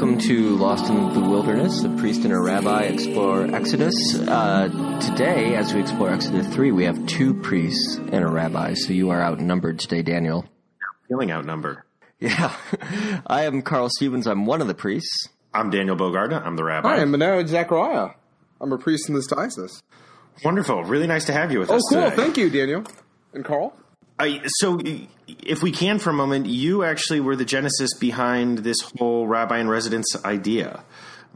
welcome to Lost in the Wilderness, a priest and a rabbi explore Exodus. Uh, today, as we explore Exodus 3, we have two priests and a rabbi, so you are outnumbered today, Daniel. Feeling outnumbered. Yeah. I am Carl Stevens. I'm one of the priests. I'm Daniel Bogarda. I'm the rabbi. Hi, I'm Manoj Zachariah. I'm a priest in this diocese. Wonderful. Really nice to have you with Oh, us Oh, cool. today. Thank you, Daniel. And Carl? I, so, if we can for a moment, you actually were the genesis behind this whole rabbi in residence idea.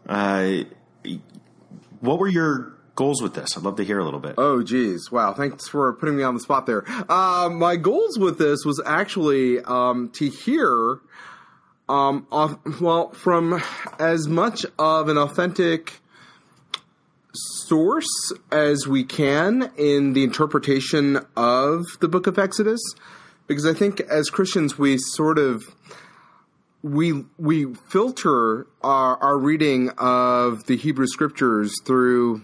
Uh, what were your goals with this? I'd love to hear a little bit. Oh, geez. Wow. Thanks for putting me on the spot there. Uh, my goals with this was actually um, to hear, um, off, well, from as much of an authentic source as we can in the interpretation of the book of Exodus. Because I think as Christians, we sort of we we filter our, our reading of the Hebrew scriptures through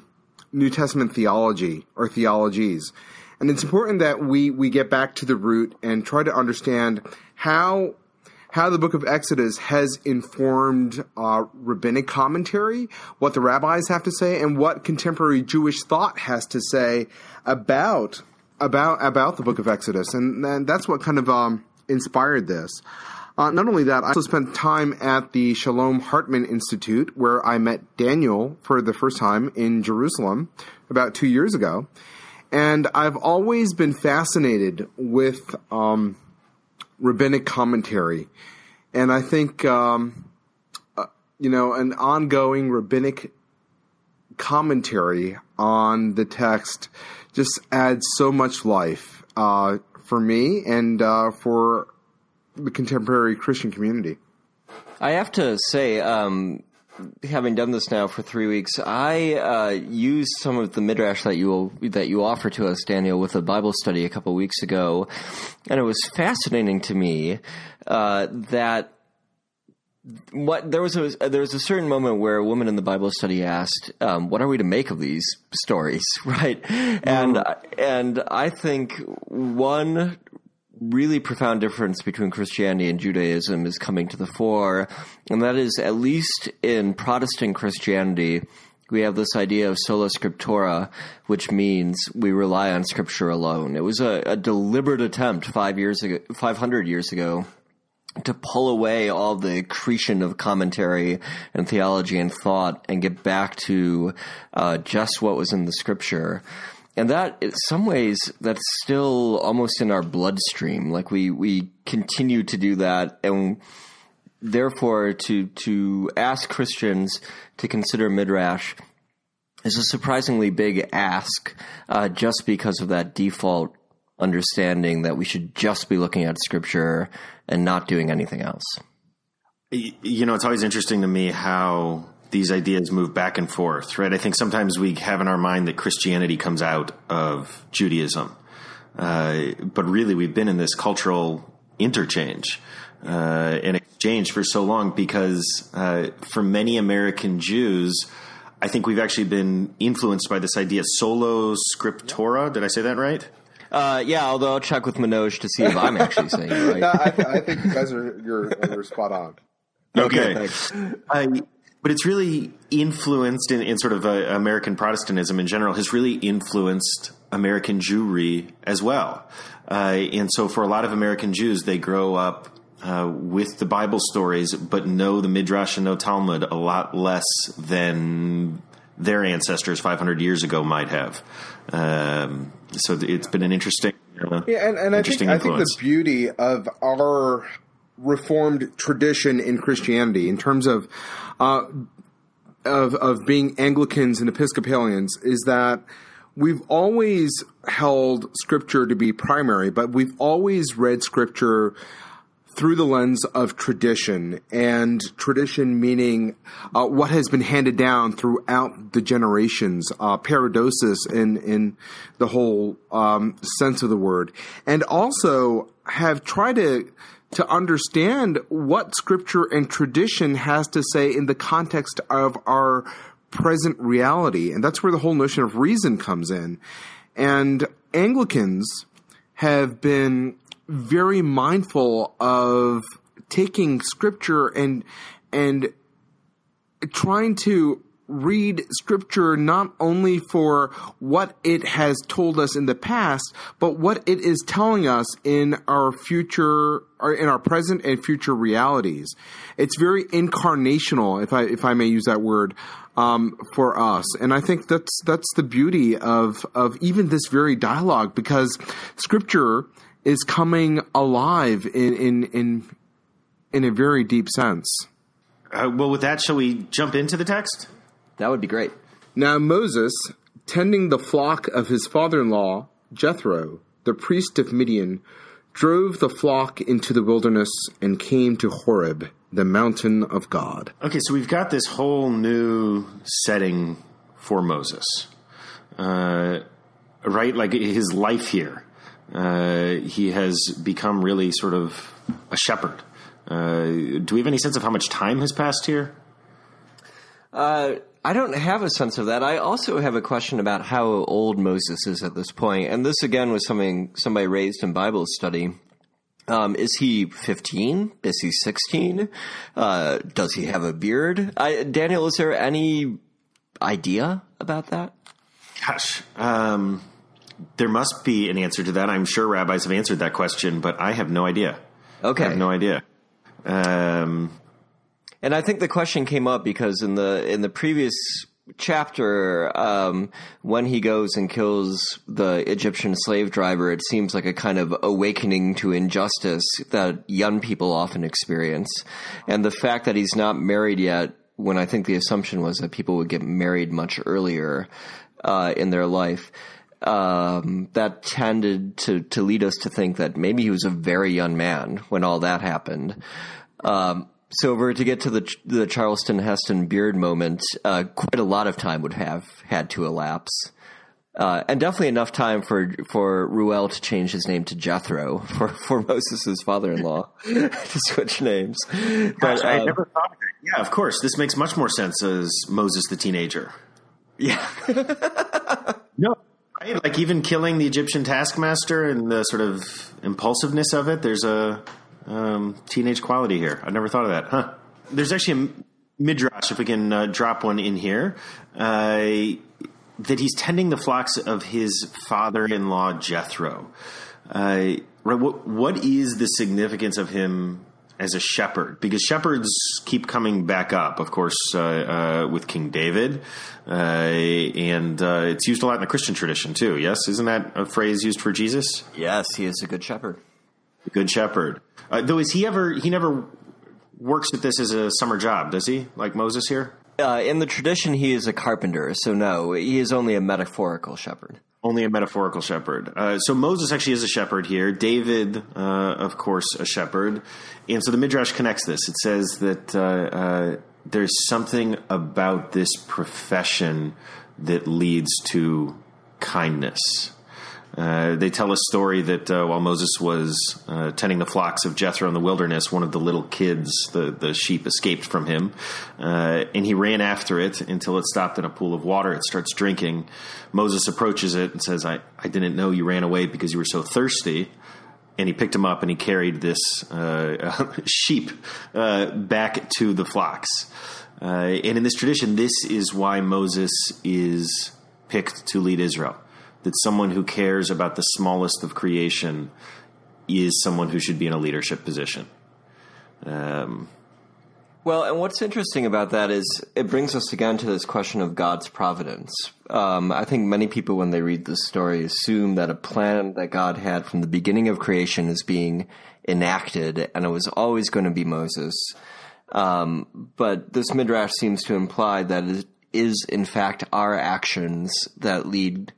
New Testament theology or theologies. And it's important that we, we get back to the root and try to understand how how the book of Exodus has informed uh, rabbinic commentary, what the rabbis have to say, and what contemporary Jewish thought has to say about about about the book of Exodus, and, and that's what kind of um, inspired this. Uh, not only that, I also spent time at the Shalom Hartman Institute, where I met Daniel for the first time in Jerusalem about two years ago. And I've always been fascinated with um, rabbinic commentary. And I think, um, uh, you know, an ongoing rabbinic commentary on the text just adds so much life uh, for me and uh, for the contemporary Christian community. I have to say, um, having done this now for three weeks, I uh, used some of the midrash that you that you offered to us, Daniel, with a Bible study a couple weeks ago, and it was fascinating to me uh, that what there was a there was a certain moment where a woman in the Bible study asked, um, "What are we to make of these stories?" Right, and and I think one really profound difference between Christianity and Judaism is coming to the fore, and that is at least in Protestant Christianity. We have this idea of sola scriptura, which means we rely on Scripture alone. It was a, a deliberate attempt five years ago, five hundred years ago, to pull away all the accretion of commentary and theology and thought and get back to uh, just what was in the scripture. And that, in some ways, that's still almost in our bloodstream. Like we, we continue to do that. And therefore, to, to ask Christians to consider Midrash is a surprisingly big ask uh, just because of that default understanding that we should just be looking at scripture and not doing anything else. You know, it's always interesting to me how these ideas move back and forth, right? I think sometimes we have in our mind that Christianity comes out of Judaism. Uh, but really, we've been in this cultural interchange uh, and exchange for so long because uh, for many American Jews, I think we've actually been influenced by this idea solo scriptura. Did I say that right? Uh, yeah, although I'll check with Manoj to see if I'm actually saying it right. I, th- I think you guys are you're, you're spot on. Okay. I, but it's really influenced in, in sort of uh, American Protestantism in general has really influenced American Jewry as well. Uh, and so for a lot of American Jews, they grow up uh, with the Bible stories, but know the Midrash and know Talmud a lot less than their ancestors 500 years ago might have. Um, so it's been an interesting, uh, Yeah, and, and I think interesting I think the beauty of our reformed tradition in Christianity, in terms of uh, of of being Anglicans and Episcopalians, is that we've always held Scripture to be primary, but we've always read Scripture through the lens of tradition, and tradition meaning uh, what has been handed down throughout the generations, uh, paradosis in in the whole um, sense of the word, and also have tried to to understand what scripture and tradition has to say in the context of our present reality, and that's where the whole notion of reason comes in, and Anglicans have been very mindful of taking scripture and and trying to read scripture not only for what it has told us in the past, but what it is telling us in our future, or in our present and future realities. It's very incarnational, if I if I may use that word, um, for us, and I think that's that's the beauty of of even this very dialogue because scripture is coming alive in in in in a very deep sense. Uh, well, with that, shall we jump into the text? That would be great. Now Moses, tending the flock of his father in law, Jethro, the priest of Midian, drove the flock into the wilderness and came to Horeb, the mountain of God. Okay, so we've got this whole new setting for Moses, uh, right? Like his life here. Uh, he has become really sort of a shepherd. Uh, do we have any sense of how much time has passed here? Uh, I don't have a sense of that. I also have a question about how old Moses is at this point. and this again was something somebody raised in Bible study. Um, is he 15? Is he 16? Uh, does he have a beard? I, Daniel, is there any idea about that? Gosh, um, there must be an answer to that. I'm sure rabbis have answered that question, but I have no idea. Okay. I have no idea. Um, And I think the question came up because in the in the previous chapter, um, when he goes and kills the Egyptian slave driver, it seems like a kind of awakening to injustice that young people often experience, and the fact that he's not married yet. When I think the assumption was that people would get married much earlier uh, in their life. Um, that tended to, to lead us to think that maybe he was a very young man when all that happened. Um, so, if to get to the the Charlton Heston beard moment, uh, quite a lot of time would have had to elapse, uh, and definitely enough time for for Reuel to change his name to Jethro for for Moses' father-in-law to switch names. gosh, But I uh, never thought of it. Yeah, of course. This makes much more sense as Moses the teenager. yeah, No, right? Like even killing the Egyptian taskmaster and the sort of impulsiveness of it. There's a um, teenage quality here. I never thought of that. Huh? There's actually a midrash, if we can uh, drop one in here, uh, that he's tending the flocks of his father-in-law Jethro. Uh, right, what, what is the significance of him as a shepherd? Because shepherds keep coming back up, of course, uh, uh, with King David, uh, and uh, it's used a lot in the Christian tradition too. Yes, isn't that a phrase used for Jesus? yes, he is a good shepherd. The Good Shepherd. Uh, though, is he ever? He never works at this as a summer job, does he? Like Moses here. Uh, in the tradition, he is a carpenter, so no, he is only a metaphorical shepherd. Only a metaphorical shepherd. Uh, so Moses actually is a shepherd here. David, uh, of course, a shepherd. And so the Midrash connects this. It says that uh, uh, there's something about this profession that leads to kindness. Uh, they tell a story that uh, while Moses was uh, tending the flocks of Jethro in the wilderness, one of the little kids, the, the sheep, escaped from him, uh, and he ran after it until it stopped in a pool of water. It starts drinking. Moses approaches it and says, I, I didn't know you ran away because you were so thirsty. And he picked him up and he carried this uh, sheep back to the flocks. And in this tradition, this is why Moses is picked to lead Israel that someone who cares about the smallest of creation is someone who should be in a leadership position. Um, Well, and what's interesting about that is it brings us again to this question of God's providence. Um, I think many people, when they read this story, assume that a plan that God had from the beginning of creation is being enacted, and it was always going to be Moses. Um, but this midrash seems to imply that it is, in fact, our actions that lead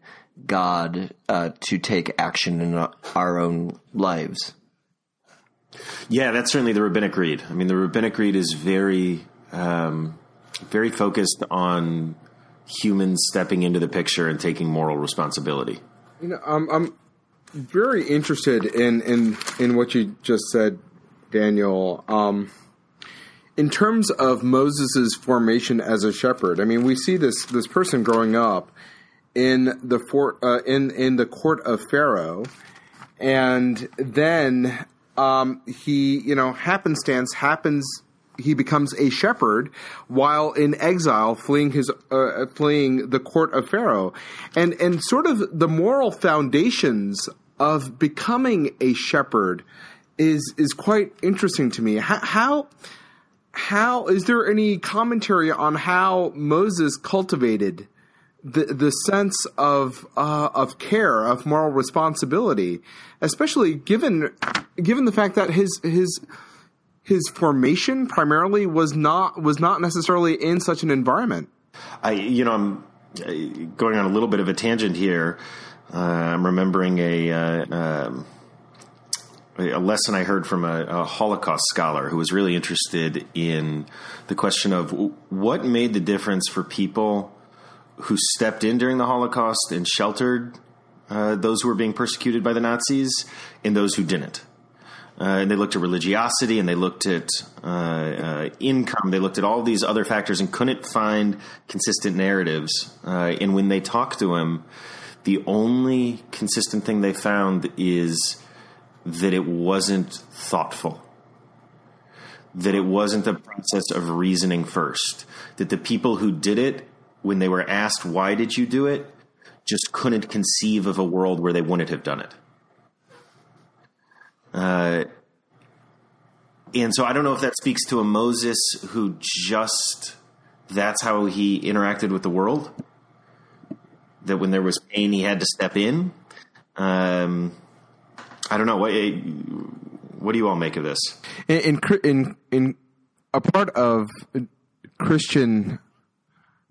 God uh, to take action in our own lives. yeah, that's certainly the rabbinic creed. I mean, the rabbinic creed is very, um, very focused on humans stepping into the picture and taking moral responsibility. You know, I'm I'm very interested in in in what you just said, Daniel. Um, in terms of Moses' formation as a shepherd, I mean, we see this this person growing up in the fort uh, in in the court of Pharaoh, and then um, he, you know, happenstance happens. he becomes a shepherd while in exile, fleeing his uh, fleeing the court of Pharaoh, and and sort of the moral foundations of becoming a shepherd is is quite interesting to me. How, how how is there any commentary on how Moses cultivated the the sense of uh, of care of moral responsibility, especially given given the fact that his his his formation primarily was not was not necessarily in such an environment. I you know I'm uh, going on a little bit of a tangent here. Uh, I'm remembering a. Uh, um, a lesson I heard from a, a, Holocaust scholar who was really interested in the question of what made the difference for people who stepped in during the Holocaust and sheltered uh, those who were being persecuted by the Nazis and those who didn't. Uh, and they looked at religiosity and they looked at uh, uh income. They looked at all these other factors and couldn't find consistent narratives. Uh, and when they talked to him, the only consistent thing they found is that it wasn't thoughtful, that it wasn't the process of reasoning first, that the people who did it, when they were asked, why did you do it, just couldn't conceive of a world where they wouldn't have done it. Uh, and so I don't know if that speaks to a Moses who just that's how he interacted with the world. That when there was pain, he had to step in. Um, I don't know what. Eh, what do you all make of this? In in in a part of Christian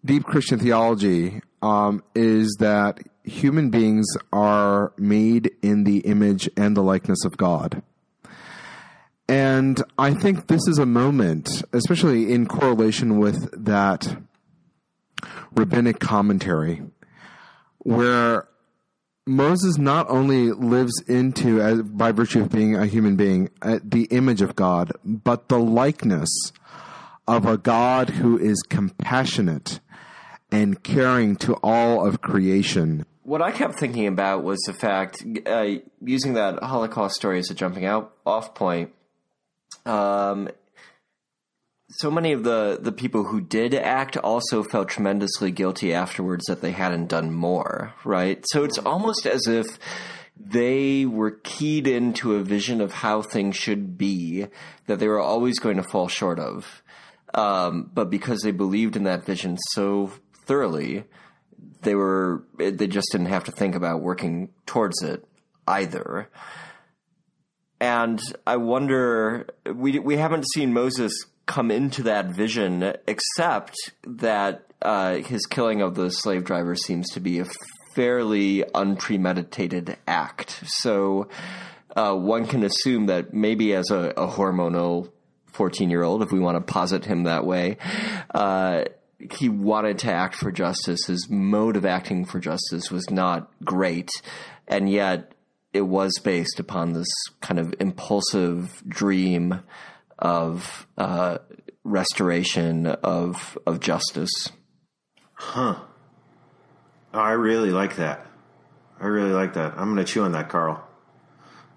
deep Christian theology um, is that human beings are made in the image and the likeness of God. And I think this is a moment, especially in correlation with that rabbinic commentary, where Moses not only lives into, as, by virtue of being a human being, uh, the image of God, but the likeness of a God who is compassionate and caring to all of creation. What I kept thinking about was the fact, uh, using that Holocaust story as a jumping out off point. Um, so many of the, the people who did act also felt tremendously guilty afterwards that they hadn't done more, right? So it's almost as if they were keyed into a vision of how things should be that they were always going to fall short of. Um, but because they believed in that vision so thoroughly, they were they just didn't have to think about working towards it either. And I wonder we we haven't seen Moses come into that vision, except that uh, his killing of the slave driver seems to be a fairly unpremeditated act. So uh, one can assume that maybe as a, a hormonal 14 year old, if we want to posit him that way, uh, he wanted to act for justice. His mode of acting for justice was not great. And yet it was based upon this kind of impulsive dream of uh, restoration of of justice. Huh. Oh, I really like that. I really like that. I'm going to chew on that, Carl.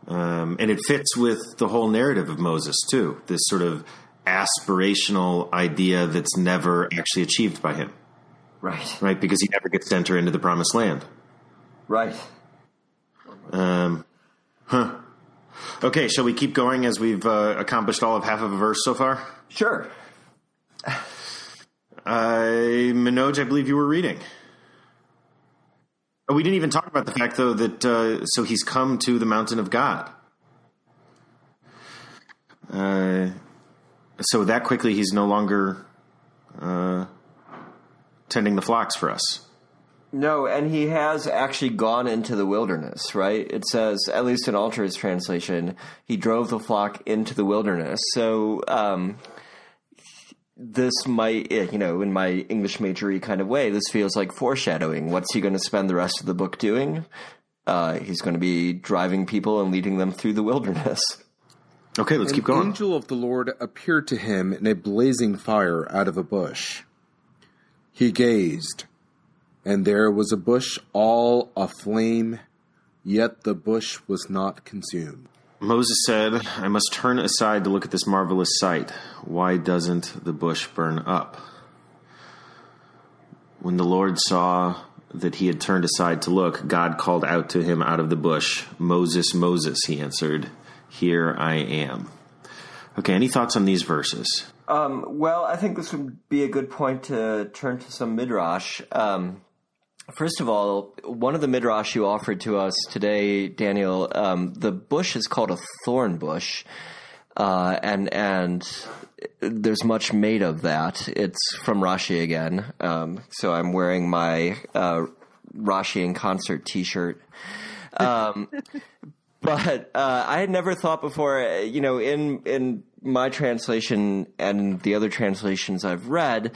Um, and it fits with the whole narrative of Moses too. This sort of aspirational idea that's never actually achieved by him. Right. Right, because he never gets to enter into the promised land. Right. Um, huh. Okay, shall we keep going as we've uh, accomplished all of half of a verse so far? Sure. Uh, Manoj, I believe you were reading. Oh, we didn't even talk about the fact, though, that uh, so he's come to the mountain of God. Uh, so that quickly, he's no longer uh, tending the flocks for us. No, and he has actually gone into the wilderness, right? It says, at least in Alter's translation, he drove the flock into the wilderness. So, um, this might, eh, you know, in my English majory kind of way, this feels like foreshadowing. What's he going to spend the rest of the book doing? Uh, he's going to be driving people and leading them through the wilderness. Okay, let's An keep going. The angel of the Lord appeared to him in a blazing fire out of a bush. He gazed and there was a bush all aflame, yet the bush was not consumed. Moses said, I must turn aside to look at this marvelous sight. Why doesn't the bush burn up? When the Lord saw that he had turned aside to look, God called out to him out of the bush, Moses, Moses, he answered, Here I am. Okay, any thoughts on these verses? Um, well, I think this would be a good point to turn to some midrash. Um, first of all, one of the midrash you offered to us today, Daniel, um, the bush is called a thorn bush, uh, and and there's much made of that. It's from Rashi again, um, so I'm wearing my uh, Rashi in concert T-shirt. But uh, I had never thought before, you know, in in my translation and the other translations I've read,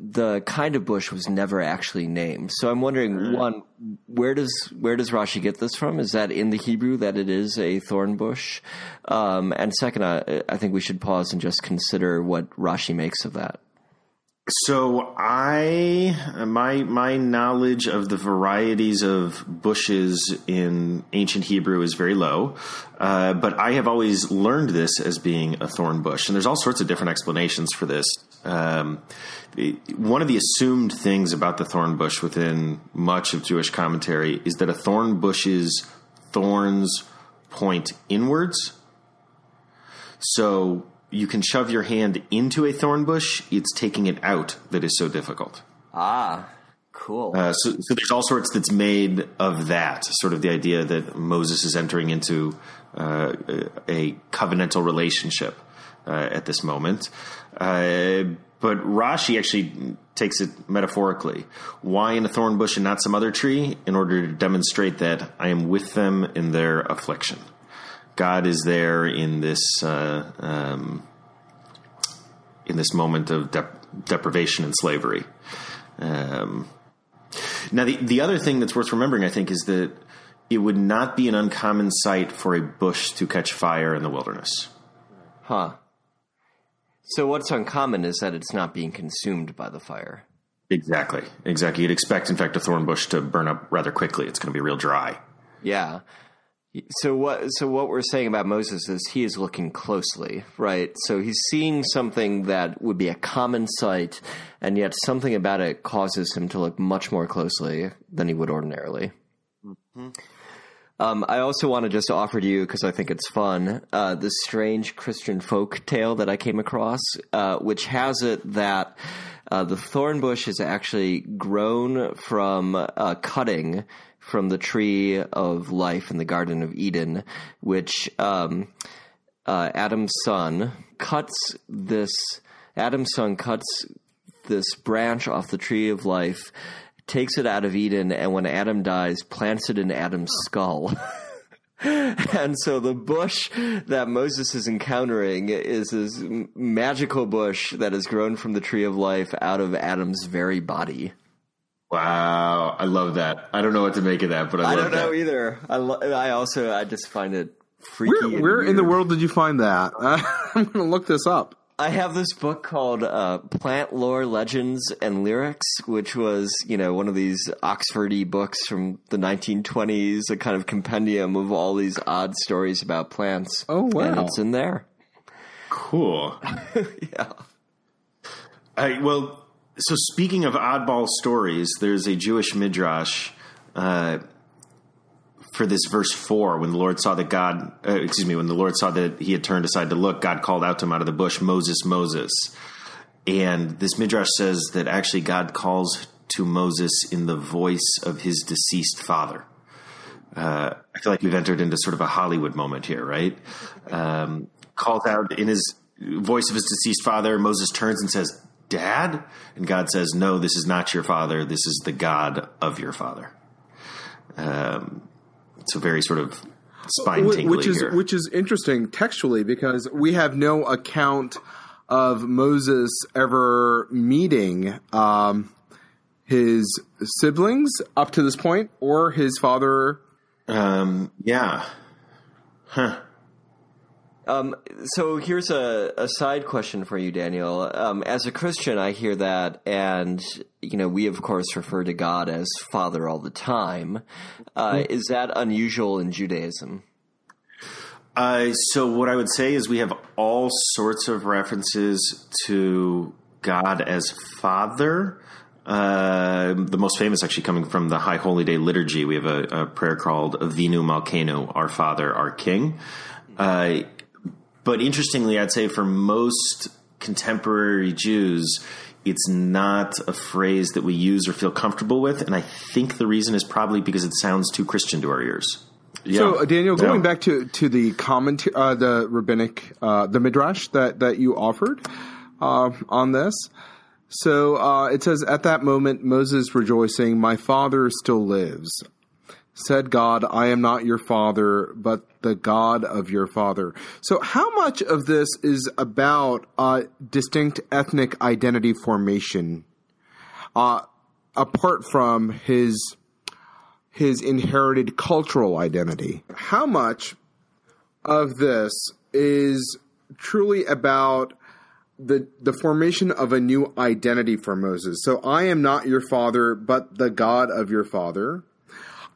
the kind of bush was never actually named. So I'm wondering, one, where does where does Rashi get this from? Is that in the Hebrew that it is a thorn bush? Um, and second, I, I think we should pause and just consider what Rashi makes of that. So I my my knowledge of the varieties of bushes in ancient Hebrew is very low, uh, but I have always learned this as being a thorn bush, and there's all sorts of different explanations for this. Um, one of the assumed things about the thorn bush within much of Jewish commentary is that a thorn bush's thorns point inwards. So you can shove your hand into a thorn bush. It's taking it out that is so difficult. Ah, cool. Uh, so, so, there's all sorts that's made of that. Sort of the idea that Moses is entering into uh, a covenantal relationship uh, at this moment. Uh, but Rashi actually takes it metaphorically. Why in a thorn bush and not some other tree? In order to demonstrate that I am with them in their affliction. God is there in this uh, um, in this moment of dep- deprivation and slavery. Um, now, the the other thing that's worth remembering, I think, is that it would not be an uncommon sight for a bush to catch fire in the wilderness. Huh. So what's uncommon is that it's not being consumed by the fire. Exactly. Exactly. You'd expect, in fact, a thorn bush to burn up rather quickly. It's going to be real dry. Yeah. So what? So what we're saying about Moses is he is looking closely, right? So he's seeing something that would be a common sight, and yet something about it causes him to look much more closely than he would ordinarily. Mm-hmm. Um, I also want to just offer to you because I think it's fun uh, this strange Christian folk tale that I came across, uh, which has it that uh, the thorn bush is actually grown from a cutting from the tree of life in the Garden of Eden, which um, uh, Adam's son cuts this. Adam's son cuts this branch off the tree of life, takes it out of Eden, and when Adam dies, plants it in Adam's skull. and so the bush that Moses is encountering is this magical bush that has grown from the tree of life out of Adam's very body. Wow, I love that. I don't know what to make of that, but I, love it. I don't know that. either. I, lo- I also I just find it freaky. Where, where in the world did you find that? I'm going to look this up. I have this book called uh, Plant Lore Legends and Lyrics, which was, you know, one of these Oxfordy books from the 1920s, a kind of compendium of all these odd stories about plants. Oh, wow. And it's in there. Cool. yeah. I, well, so speaking of oddball stories, there's a Jewish midrash uh, for this verse four. When the Lord saw that God, uh, excuse me, when the Lord saw that he had turned aside to look, God called out to him out of the bush, Moses, Moses. And this midrash says that actually God calls to Moses in the voice of his deceased father. Uh, I feel like we've entered into sort of a Hollywood moment here, right? Um, calls out in his voice of his deceased father. Moses turns and says, Dad? And God says, No, this is not your father. This is the God of your father. Um, a very sort of spine tingling which is here. which is interesting textually because we have no account of Moses ever meeting um, his siblings up to this point or his father. um, yeah. Huh. Um, so here's a, a side question for you, Daniel. Um, as a Christian, I hear that, and you know, we of course refer to God as Father all the time. Uh, Is that unusual in Judaism? Uh, so what I would say is we have all sorts of references to God as Father. Uh, the most famous actually coming from the High Holy Day liturgy. We have a, a prayer called Avinu Malkeinu, Our Father, Our King. Uh, but interestingly, I'd say for most contemporary Jews, it's not a phrase that we use or feel comfortable with. And I think the reason is probably because it sounds too Christian to our ears. Yeah. So, uh, Daniel, going Yeah. back to to the comment, uh, the rabbinic, uh, the midrash that that you offered uh, on this. So uh, it says, at that moment, Moses rejoicing, my father still lives. Said God, I am not your father, but the God of your father. So, how much of this is about uh, distinct ethnic identity formation, uh, apart from his his inherited cultural identity. How much of this is truly about the the formation of a new identity for Moses? So I am not your father, but the God of your father.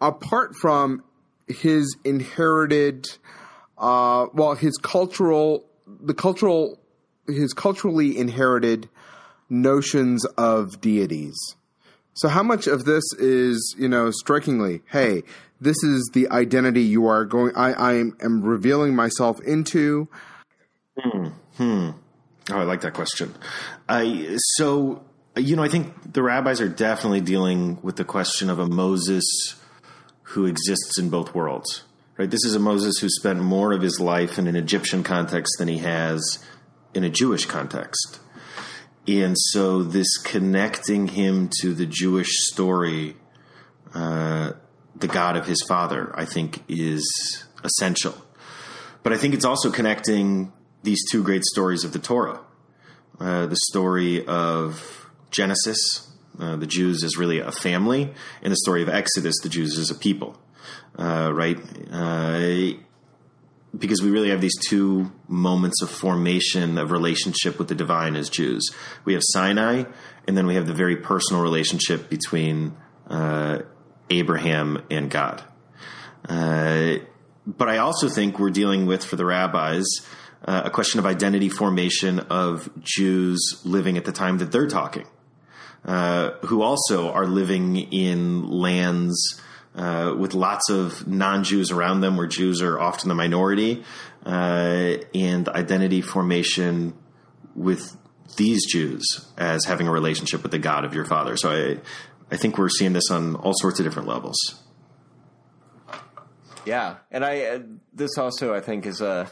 Apart from his inherited, uh, well, his cultural, the cultural, his culturally inherited notions of deities. So how much of this is, you know, strikingly, hey, this is the identity you are going I, I am revealing myself into. Hmm. Oh, I like that question. I so you know, I think the rabbis are definitely dealing with the question of a Moses who exists in both worlds. Right? This is a Moses who spent more of his life in an Egyptian context than he has in a Jewish context. And so this connecting him to the Jewish story, uh, the God of his father, I think is essential. But I think it's also connecting these two great stories of the Torah. Uh, the story of Genesis, uh, the Jews is really a family, In the story of Exodus, the Jews is a people. Uh, right? Uh, because we really have these two moments of formation of relationship with the divine as Jews. We have Sinai, and then we have the very personal relationship between uh, Abraham and God. Uh, but I also think we're dealing with, for the rabbis, uh, a question of identity formation of Jews living at the time that they're talking, uh, who also are living in lands uh, with lots of non Jews around them, where Jews are often the minority, uh, and identity formation with these Jews as having a relationship with the God of your father. So I, I think we're seeing this on all sorts of different levels. Yeah, and I uh, this also I think is a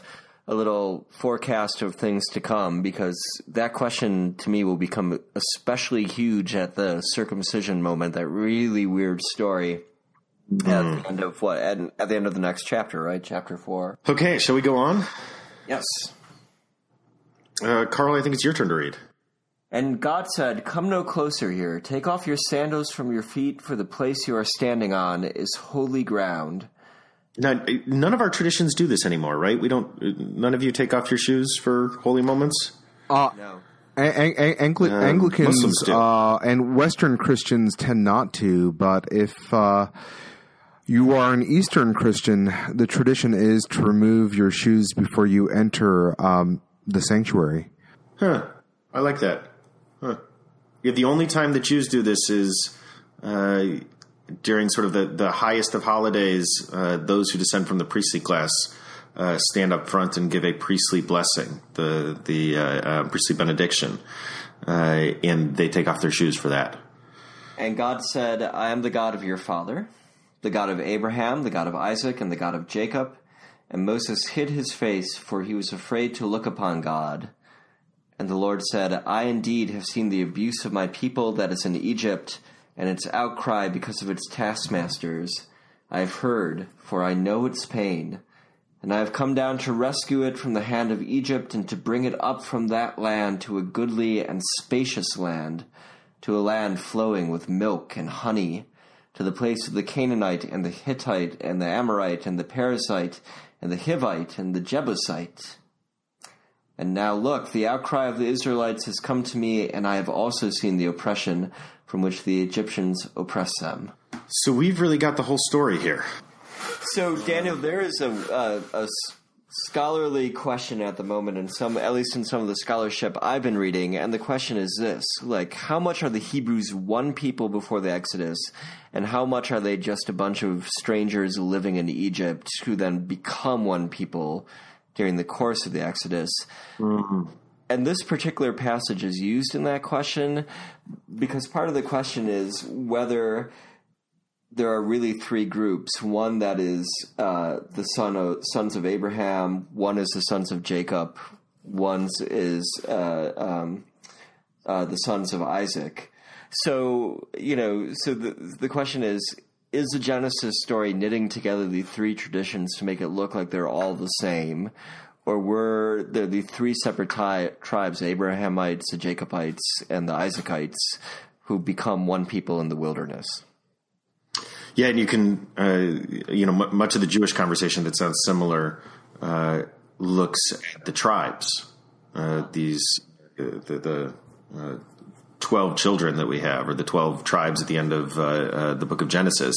a little forecast of things to come because that question to me will become especially huge at the circumcision moment. That really weird story at the end of what at, at the end of the next chapter, right? Chapter four. Okay, shall we go on? Yes. Uh, Carl, I think it's your turn to read. And God said, Come no closer here. Take off your sandals from your feet, for the place you are standing on is holy ground. Now, none of our traditions do this anymore, right? We don't. None of you take off your shoes for holy moments. Uh, No. Angli- Uh, Anglicans uh, and Western Christians tend not to, but if uh, you are an Eastern Christian, the tradition is to remove your shoes before you enter um, the sanctuary. Huh. I like that. Huh. Yeah, the only time that Jews do this is uh, during sort of the, the highest of holidays. Uh, those who descend from the priestly class uh, stand up front and give a priestly blessing, the the uh, uh, priestly benediction, uh, and they take off their shoes for that. And God said, I am the God of your father, the God of Abraham, the God of Isaac, and the God of Jacob. And Moses hid his face, for he was afraid to look upon God. And the Lord said, I indeed have seen the abuse of my people that is in Egypt, and its outcry because of its taskmasters. I have heard, for I know its pain. And I have come down to rescue it from the hand of Egypt, and to bring it up from that land to a goodly and spacious land, to a land flowing with milk and honey, to the place of the Canaanite and the Hittite and the Amorite and the Perizzite and the Hivite and the Jebusite. And now look, the outcry of the Israelites has come to me, and I have also seen the oppression from which the Egyptians oppress them. So we've really got the whole story here. So, Daniel, there is a scholarly question at the moment, and some, at least in some of the scholarship I've been reading, and the question is this: like, how much are the Hebrews one people before the Exodus, and how much are they just a bunch of strangers living in Egypt who then become one people during the course of the Exodus? Mm-hmm. And this particular passage is used in that question because part of the question is whether there are really three groups. One that is uh, the son of sons of Abraham. One is the sons of Jacob. One is uh, um, uh, the sons of Isaac. So you know, so the the question is: Is the Genesis story knitting together the three traditions to make it look like they're all the same, or were there the three separate tri- tribes, the Abrahamites, the Jacobites, and the Isaacites, who become one people in the wilderness? Yeah, and you can, uh, you know, m- much of the Jewish conversation that sounds similar uh, looks at the tribes. Uh, these uh, the, the uh, twelve children that we have, or the twelve tribes at the end of uh, the Book of Genesis,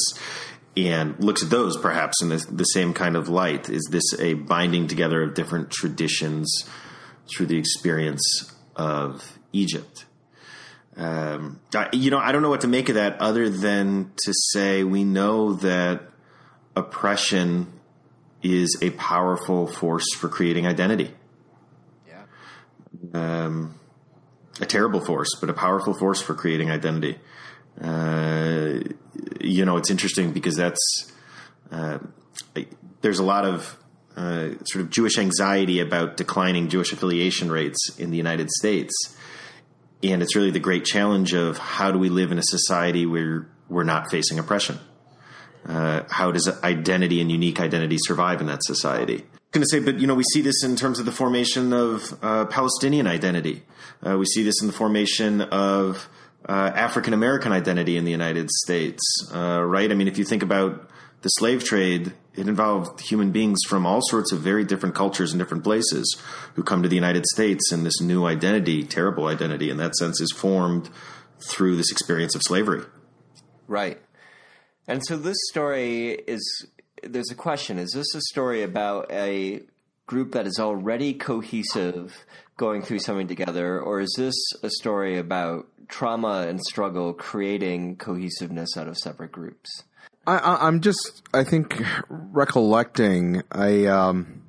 and looks at those perhaps in the, the same kind of light. Is this a binding together of different traditions through the experience of Egypt? Um, I, you know, I don't know what to make of that other than to say we know that oppression is a powerful force for creating identity. Yeah. Um, a terrible force, but a powerful force for creating identity. Uh, you know, it's interesting because that's uh, there's a lot of uh, sort of Jewish anxiety about declining Jewish affiliation rates in the United States and it's really the great challenge of how do we live in a society where we're not facing oppression? Uh, how does identity and unique identity survive in that society? Going to say, but you know, we see this in terms of the formation of uh, Palestinian identity. Uh, we see this in the formation of uh, African American identity in the United States, uh, right? I mean, if you think about the slave trade, it involved human beings from all sorts of very different cultures and different places who come to the United States, and this new identity, terrible identity in that sense, is formed through this experience of slavery. Right. And so this story is there's a question is this a story about a group that is already cohesive going through something together, or is this a story about trauma and struggle creating cohesiveness out of separate groups? I, am just, I think, recollecting a um,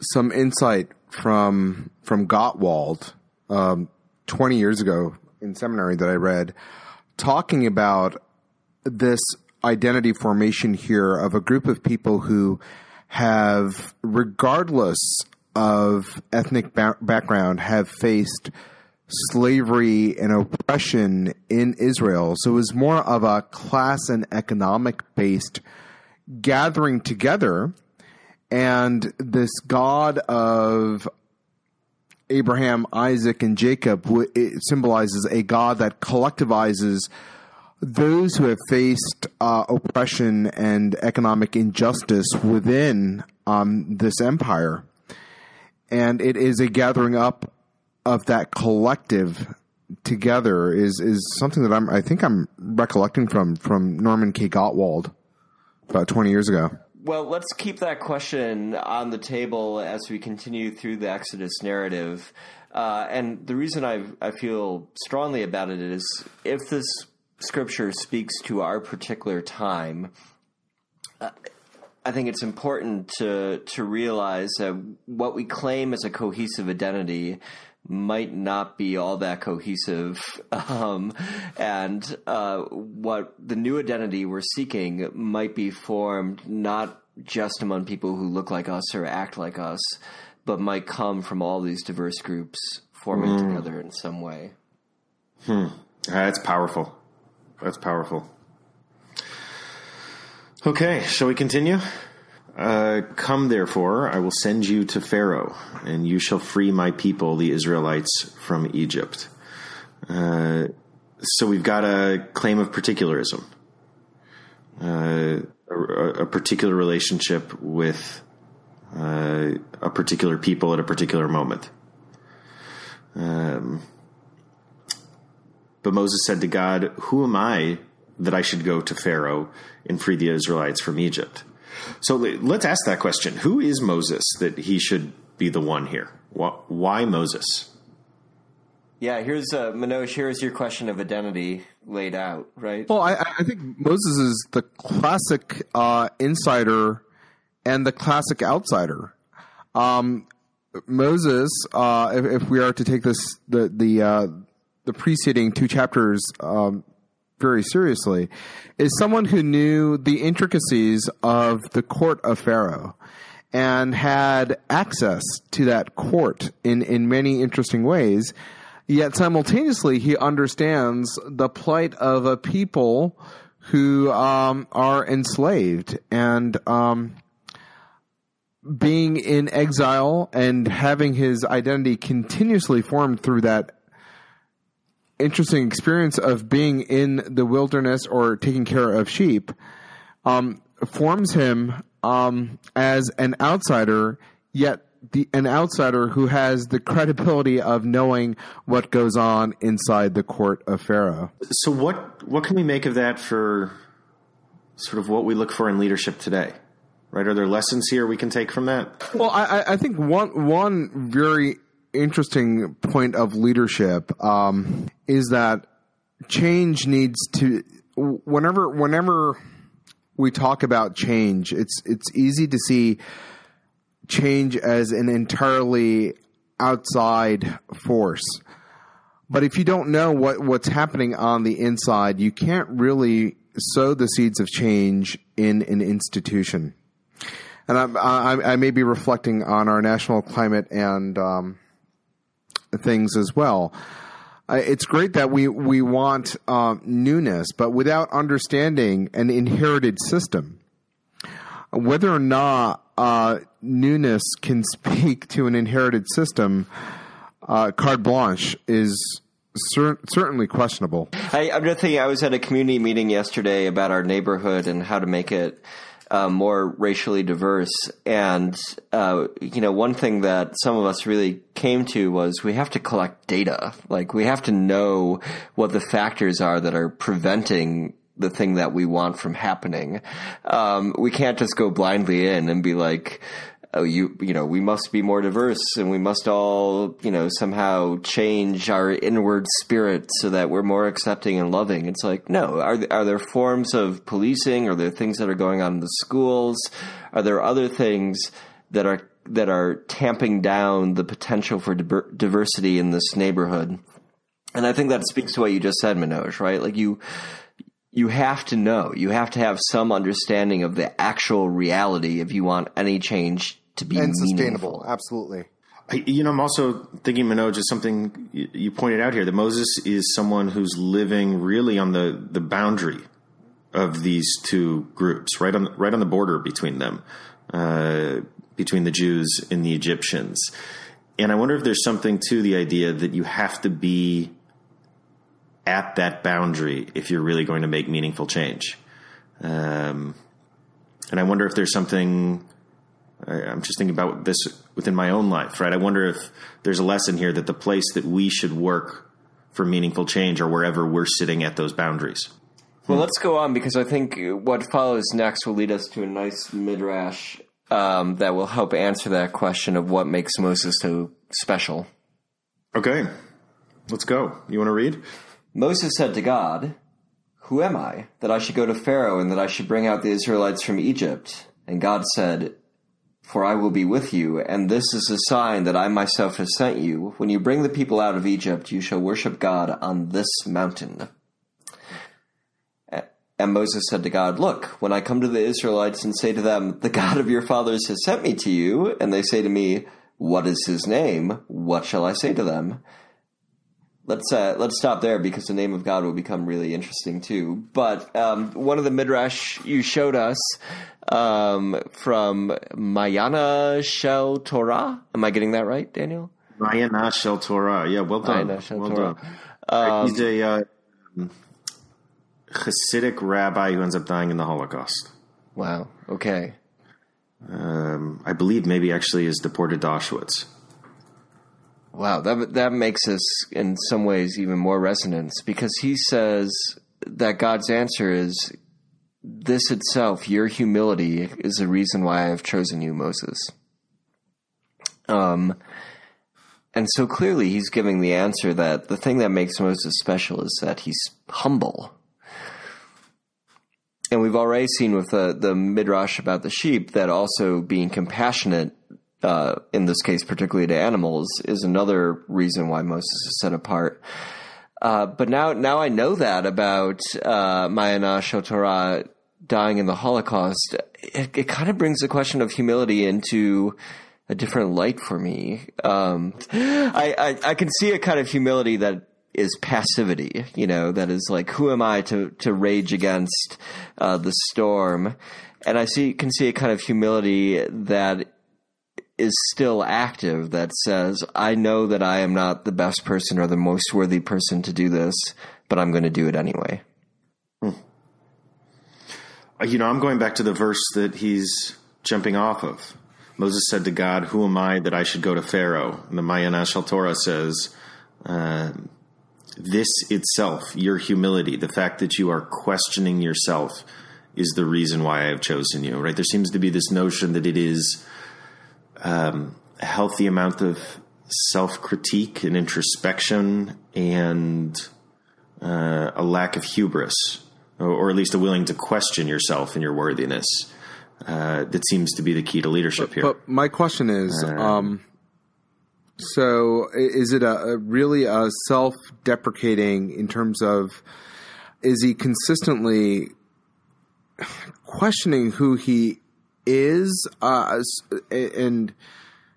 some insight from from Gottwald um, 20 years ago in seminary that I read, talking about this identity formation here of a group of people who have, regardless of ethnic ba- background, have faced slavery and oppression in Israel. So it was more of a class and economic based gathering together. And this God of Abraham, Isaac, and Jacob it symbolizes a God that collectivizes those who have faced uh, oppression and economic injustice within um, this empire. And it is a gathering up of that collective together is is something that I'm I think I'm recollecting from from Norman K. Gottwald about 20 years ago. Well, let's keep that question on the table as we continue through the Exodus narrative. Uh, and the reason I I feel strongly about it is if this scripture speaks to our particular time. Uh, I think it's important to to realize that what we claim as a cohesive identity might not be all that cohesive. Um, and uh, what the new identity we're seeking might be formed not just among people who look like us or act like us, but might come from all these diverse groups forming mm. together in some way. Hmm. That's powerful. That's powerful. Okay, shall we continue? Uh, come therefore, I will send you to Pharaoh, and you shall free my people, the Israelites, from Egypt. Uh, so we've got a claim of particularism, uh, a, a, particular relationship with uh, a particular people at a particular moment. Um, but Moses said to God, Who am I that I should go to Pharaoh and free the Israelites from Egypt? So let's ask that question: Who is Moses that he should be the one here? Why Moses? Yeah, here's uh, Manoj. Here's your question of identity laid out, right? Well, I, I think Moses is the classic uh, insider and the classic outsider. Um, Moses, uh, if, if, we are to take this the the uh, the preceding two chapters um, very seriously, is someone who knew the intricacies of the court of Pharaoh and had access to that court in in many interesting ways. Yet simultaneously, he understands the plight of a people who um, are enslaved and um, being in exile and having his identity continuously formed through that interesting experience of being in the wilderness or taking care of sheep um, forms him um, as an outsider, yet the, an outsider who has the credibility of knowing what goes on inside the court of Pharaoh. So, what what can we make of that for sort of what we look for in leadership today? Right? Are there lessons here we can take from that? Well, I, I think one one very interesting point of leadership um, is that change needs to whenever whenever we talk about change, it's it's easy to see change as an entirely outside force. But if you don't know what, what's happening on the inside, you can't really sow the seeds of change in an institution. And I, I, I may be reflecting on our national climate and um, things as well. Uh, it's great that we we want uh, newness, but without understanding an inherited system, whether or not uh, newness can speak to an inherited system, uh, carte blanche is cer- certainly questionable. I, am just thinking. I was at a community meeting yesterday about our neighborhood and how to make it uh, more racially diverse. And uh, you know, one thing that some of us really came to was we have to collect data. Like we have to know what the factors are that are preventing the thing that we want from happening. Um, we can't just go blindly in and be like, oh, you, you know, we must be more diverse and we must all, you know, somehow change our inward spirit so that we're more accepting and loving. It's like, no, are, are there forms of policing? Are there things that are going on in the schools? Are there other things that are, that are tamping down the potential for diversity in this neighborhood? And I think that speaks to what you just said, Manoj, right? Like you, you have to know, you have to have some understanding of the actual reality if you want any change to be and sustainable. Absolutely. I, you know, I'm also thinking Manoj is something you pointed out here that Moses is someone who's living really on the, the boundary of these two groups, right on right on the border between them, uh, between the Jews and the Egyptians. And I wonder if there's something to the idea that you have to be at that boundary if you're really going to make meaningful change. Um, and I wonder if there's something I, am just thinking about this within my own life, right? I wonder if there's a lesson here that the place that we should work for meaningful change or wherever we're sitting at those boundaries. Well, let's go on because I think what follows next will lead us to a nice midrash um, that will help answer that question of what makes Moses so special. Okay, let's go. You want to read? Moses said to God, Who am I that I should go to Pharaoh and that I should bring out the Israelites from Egypt? And God said, for I will be with you, and this is a sign that I myself have sent you. When you bring the people out of Egypt, you shall worship God on this mountain. And Moses said to God, Look, when I come to the Israelites and say to them, The God of your fathers has sent me to you, and they say to me, What is his name? What shall I say to them? Let's uh, let's stop there because the name of God will become really interesting too. But um, one of the midrash you showed us um, from Mayana Shel Torah. Am I getting that right, Daniel? Mayana Shel Torah. Yeah, well done. well Torah. done. Um, He's a uh, Hasidic rabbi who ends up dying in the Holocaust. Wow. Okay. Um, I believe maybe actually is deported to Auschwitz. Wow, that that makes us in some ways even more resonance because he says that God's answer is this itself, your humility, is the reason why I've chosen you, Moses. Um, and so clearly he's giving the answer that the thing that makes Moses special is that he's humble. And we've already seen with the, the midrash about the sheep that also being compassionate, uh, in this case, particularly to animals, is another reason why Moses is set apart. Uh, but now, now I know that about uh, Mayana Shel Torah dying in the Holocaust. It, it kind of brings the question of humility into a different light for me. Um, I, I, I can see a kind of humility that is passivity, you know, that is like, who am I to, to rage against uh, the storm? And I see can see a kind of humility that is still active that says, I know that I am not the best person or the most worthy person to do this, but I'm going to do it anyway. Hmm. You know, I'm going back to the verse that he's jumping off of. Moses said to God, Who am I that I should go to Pharaoh? And the Mayana Shel Torah says, uh, This itself, your humility, the fact that you are questioning yourself, is the reason why I have chosen you, right? There seems to be this notion that it is um, a healthy amount of self critique and introspection and uh, a lack of hubris, or, or at least a willing to question yourself and your worthiness uh, that seems to be the key to leadership but, here. But my question is, uh, um, so is it a, a really a self-deprecating in terms of is he consistently questioning who he is uh, and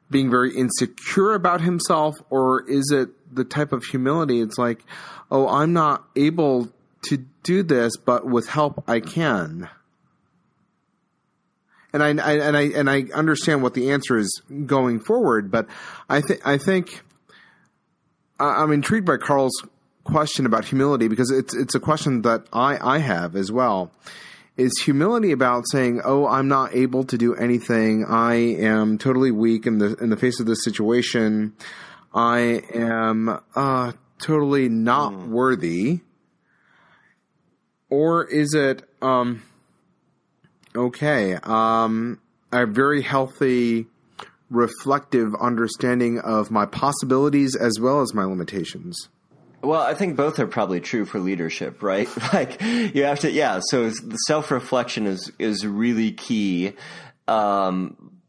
being very insecure about himself, or is it the type of humility? It's like, oh, I'm not able to do this, but with help I can and I, I, and I and I understand what the answer is going forward, but I think I think I'm intrigued by Carl's question about humility because it's it's a question that I I have as well. Is humility about saying, "Oh, I'm not able to do anything. I am totally weak in the in the face of this situation. I am uh, totally not mm. worthy." Or is it um, Okay. Um, a very healthy, reflective understanding of my possibilities as well as my limitations. Well, I think both are probably true for leadership, right? like you have to, yeah. So the self reflection is is really key, um,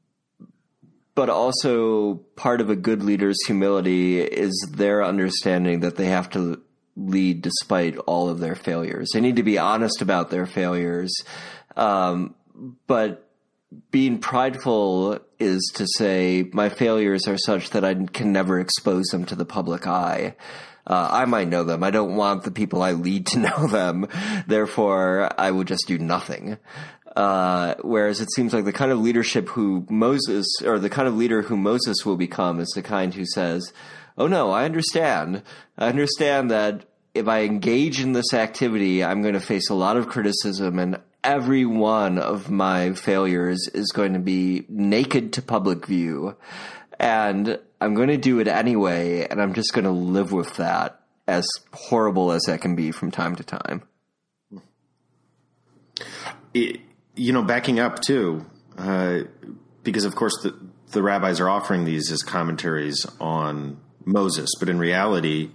but also part of a good leader's humility is their understanding that they have to lead despite all of their failures. They need to be honest about their failures, um, but being prideful is to say my failures are such that I can never expose them to the public eye. Uh, I might know them. I don't want the people I lead to know them. Therefore, I will just do nothing. Uh, whereas it seems like the kind of leadership who Moses, or the kind of leader who Moses will become, is the kind who says, "Oh no, I understand. I understand that if I engage in this activity, I'm going to face a lot of criticism and every one of my failures is going to be naked to public view. And I'm going to do it anyway, and I'm just going to live with that, as horrible as that can be from time to time. It, you know, backing up too, uh, because of course the, the rabbis are offering these as commentaries on Moses, but in reality,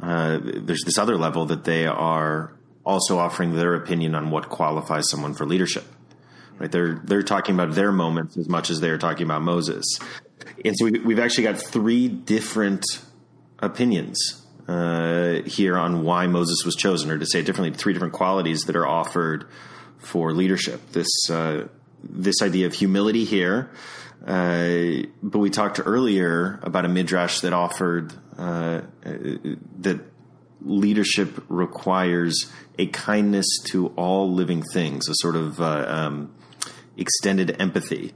uh, there's this other level that they are also offering their opinion on what qualifies someone for leadership. Right? They're they're talking about their moments as much as they're talking about Moses, and so we, have actually got three different opinions uh, here on why Moses was chosen, or to say it differently, three different qualities that are offered for leadership. This uh, this idea of humility here. Uh, but we talked earlier about a midrash that offered uh, that leadership requires a kindness to all living things, a sort of uh, um, extended empathy.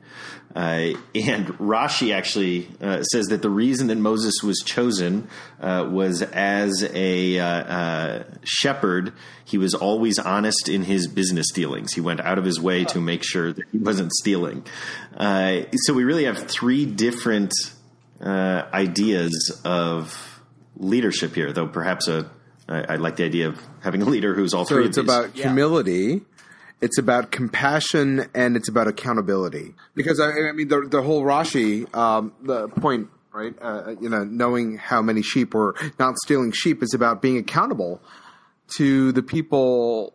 Uh, and Rashi actually uh, says that the reason that Moses was chosen uh, was as a uh, uh, shepherd, he was always honest in his business dealings. He went out of his way to make sure that he wasn't stealing. so we really have three different ideas of leadership here, though perhaps a I, I like the idea of having a leader who's all so three. it's about yeah. humility. It's about compassion and it's about accountability. Because I, I mean, the the whole Rashi, um, the point, right? Uh, you know, knowing how many sheep or not stealing sheep is about being accountable to the people,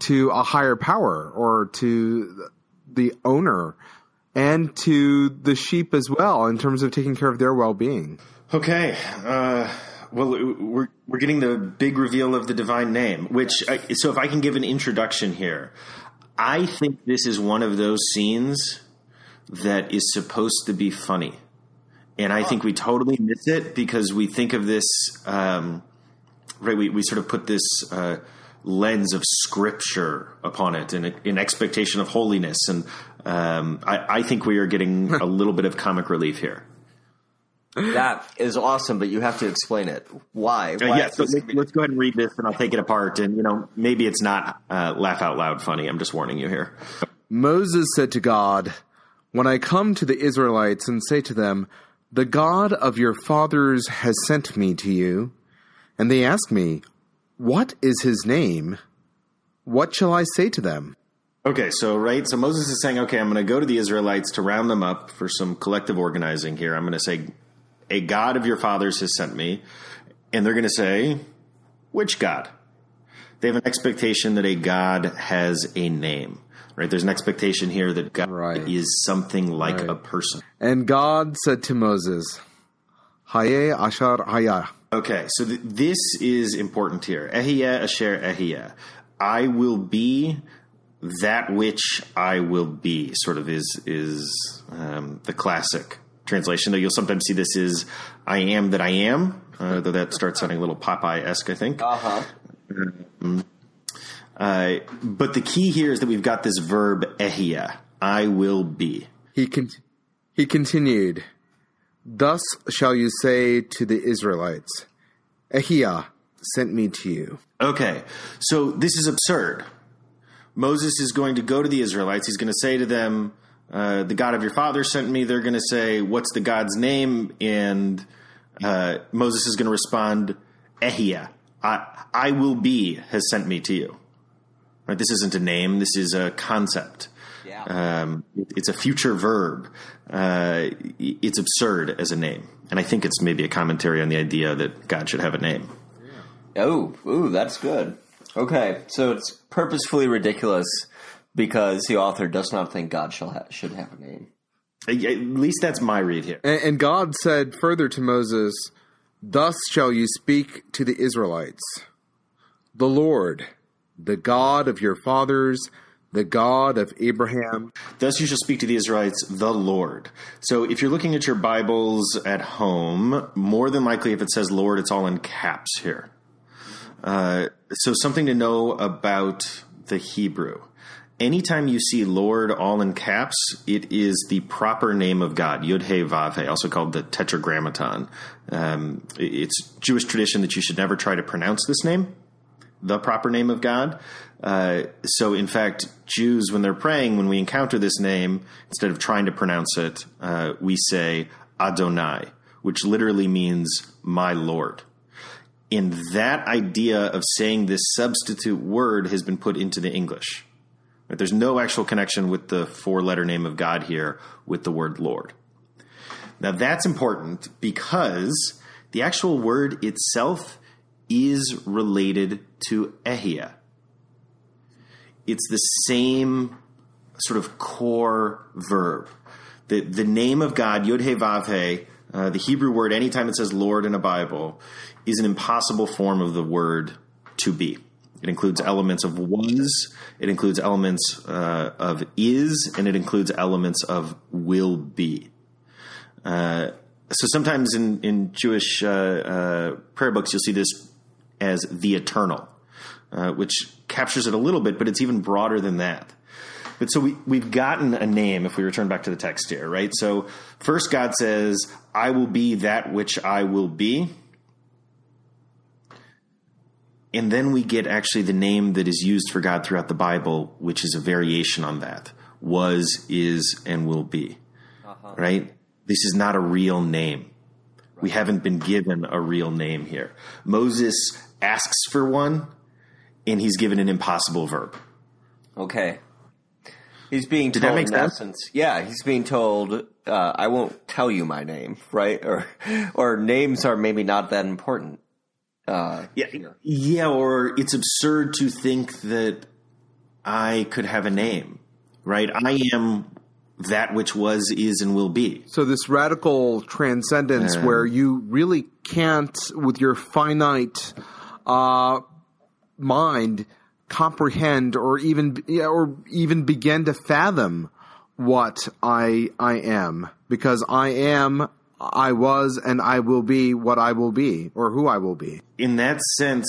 to a higher power, or to the owner, and to the sheep as well in terms of taking care of their well being. Okay. Uh, well, we're we're getting the big reveal of the divine name. Which, I, so if I can give an introduction here, I think this is one of those scenes that is supposed to be funny, and I think we totally miss it because we think of this. Um, right, we we sort of put this. Uh, lens of scripture upon it and in expectation of holiness and um, I, I think we are getting a little bit of comic relief here That is awesome, but you have to explain it. Why? Uh, Why yeah, is so this let, us go ahead and read this, and I'll take it apart. And you know, maybe it's not uh, laugh out loud funny. I'm just warning you here. Moses said to God, When I come to the Israelites and say to them, The God of your fathers has sent me to you, and they ask me, What is his name? What shall I say to them? Okay, so right, so Moses is saying, okay, I'm going to go to the Israelites to round them up for some collective organizing here. I'm going to say, a God of your fathers has sent me, and they're going to say, which God? They have an expectation that a God has a name, right? There's an expectation here that God Right. is something like Right. a person. And God said to Moses, Ehiyah asher ehiyah. Okay, so th- this is important here. Ehiyah asher ehiyah. I will be that which I will be. Sort of is is um, the classic translation. Though you'll sometimes see this is I am that I am. Uh, though that starts sounding a little Popeye esque, I think. Uh huh. Uh, but the key here is that we've got this verb ehiyah. I will be. He, con- he continued, Thus shall you say to the Israelites, Ehiyah sent me to you. Okay, so this is absurd. Moses is going to go to the Israelites. He's going to say to them, uh, "The God of your father sent me." They're going to say, "What's the God's name?" And uh, Moses is going to respond, "Ehiyah, I, I will be has sent me to you." Right? This isn't a name. This is a concept. Yeah. Um, it's a future verb. Uh, it's absurd as a name, and I think it's maybe a commentary on the idea that God should have a name. Oh, ooh, that's good. Okay, so it's purposefully ridiculous because the author does not think God shall ha- should have a name. At least that's my read here. And, and God said further to Moses, Thus shall you speak to the Israelites The Lord, the God of your fathers, the God of Abraham. Thus you shall speak to the Israelites, the Lord. So if you're looking at your Bibles at home, more than likely if it says Lord, it's all in caps here. Uh, so something to know about the Hebrew. Anytime you see Lord all in caps, it is the proper name of God, Yud He Vav He, also called the Tetragrammaton. Um, it's Jewish tradition that you should never try to pronounce this name the proper name of God. Uh, so, in fact, Jews, when they're praying, when we encounter this name, instead of trying to pronounce it, uh, we say Adonai, which literally means my Lord. And that idea of saying this substitute word has been put into the English. Right? There's no actual connection with the four letter name of God here with the word Lord. Now, that's important because the actual word itself is related to ehiyah. It's the same sort of core verb. The, the name of God, Yod He Vav He, uh, the Hebrew word, anytime it says Lord in a Bible, is an impossible form of the word to be. It includes elements of was, it includes elements uh, of is, and it includes elements of will be. Uh, so sometimes in, in Jewish uh, uh, prayer books, you'll see this as the eternal, uh, which captures it a little bit, but it's even broader than that. But so we, we've gotten a name if we return back to the text here, right? So first God says, I will be that which I will be. And then we get actually the name that is used for God throughout the Bible, which is a variation on that was, is, and will be. Right? This is not a real name. We haven't been given a real name here. Moses asks for one, and he's given an impossible verb. Okay. He's being Did told that make sense? essence. Yeah, he's being told, uh, "I won't tell you my name," right? Or, or names are maybe not that important. Uh, Yeah, yeah, or it's absurd to think that I could have a name, right? I am that which was, is, and will be. So this radical transcendence, where you really can't, with your finite uh, mind, comprehend or even or even begin to fathom what I I am, because I am, I was, and I will be what I will be, or who I will be. In that sense,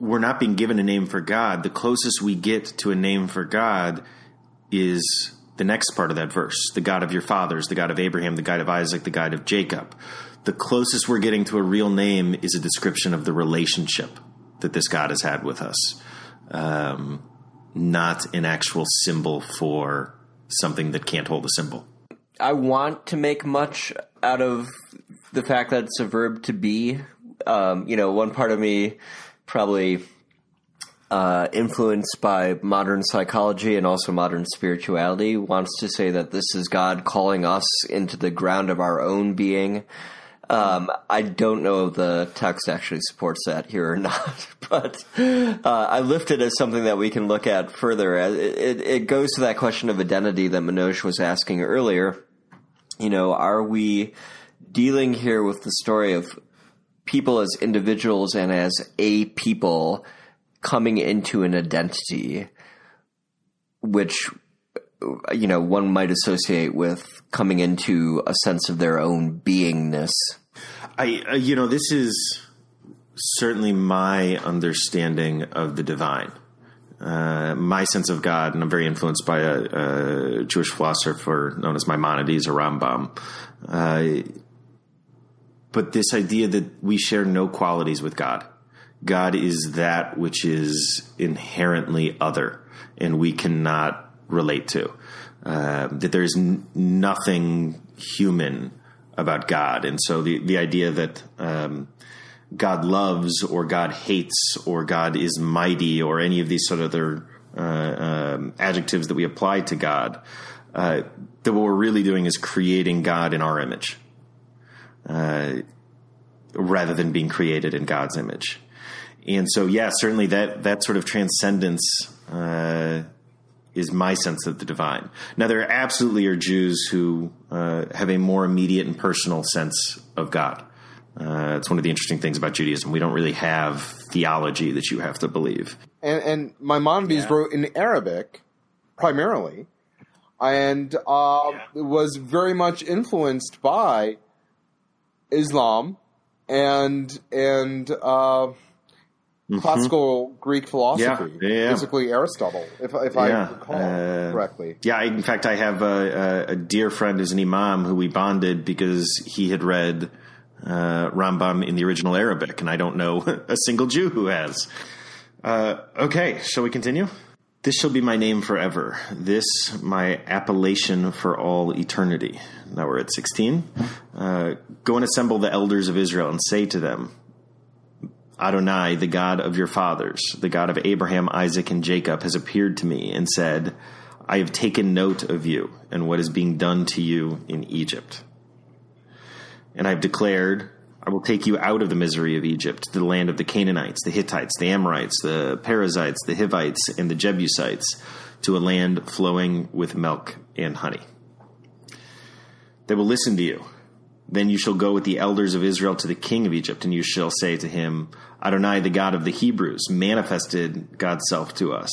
we're not being given a name for God. The closest we get to a name for God is the next part of that verse the God of your fathers, the God of Abraham, the God of Isaac, the God of Jacob. The closest we're getting to a real name is a description of the relationship that this God has had with us, um, not an actual symbol for something that can't hold a symbol. I want to make much out of the fact that it's a verb to be. Um, you know, one part of me probably uh, influenced by modern psychology and also modern spirituality wants to say that this is God calling us into the ground of our own being. Um, I don't know if the text actually supports that here or not, but uh, I lift it as something that we can look at further. It, it, it goes to that question of identity that Manoj was asking earlier. You know, are we dealing here with the story of people as individuals and as a people coming into an identity, which you know one might associate with coming into a sense of their own beingness. I, uh, you know, this is certainly my understanding of the divine. Uh, my sense of God, and I'm very influenced by a, a Jewish philosopher known as Maimonides or Rambam. Uh, but this idea that we share no qualities with God. God is that which is inherently other, and we cannot relate to. Uh, that there is n- nothing human about God, and so the the idea that um, God loves or God hates or God is mighty or any of these sort of other uh, um, adjectives that we apply to God, uh, that what we're really doing is creating God in our image, uh, rather than being created in God's image. And so, yeah, certainly that that sort of transcendence uh, is my sense of the divine. Now, there absolutely are Jews who uh, have a more immediate and personal sense of God. Uh, it's one of the interesting things about Judaism. We don't really have theology that you have to believe. and, and Maimonides wrote in Arabic primarily, and uh, was very much influenced by Islam and and uh, classical Greek philosophy, Mm-hmm. Yeah, yeah, yeah. basically Aristotle, if, if I recall uh, correctly. Yeah, I, in fact, I have a, a, a dear friend who's an imam who we bonded because he had read uh, Rambam in the original Arabic, and I don't know a single Jew who has. Uh, okay, shall we continue? This shall be my name forever. This my appellation for all eternity. Now we're at 16. Uh, Go and assemble the elders of Israel and say to them, Adonai, the God of your fathers, the God of Abraham, Isaac, and Jacob, has appeared to me and said, I have taken note of you and what is being done to you in Egypt. And I have declared, I will take you out of the misery of Egypt to the land of the Canaanites, the Hittites, the Amorites, the Perizzites, the Hivites, and the Jebusites, to a land flowing with milk and honey. They will listen to you. Then you shall go with the elders of Israel to the king of Egypt, and you shall say to him, Adonai, the God of the Hebrews, manifested God's self to us.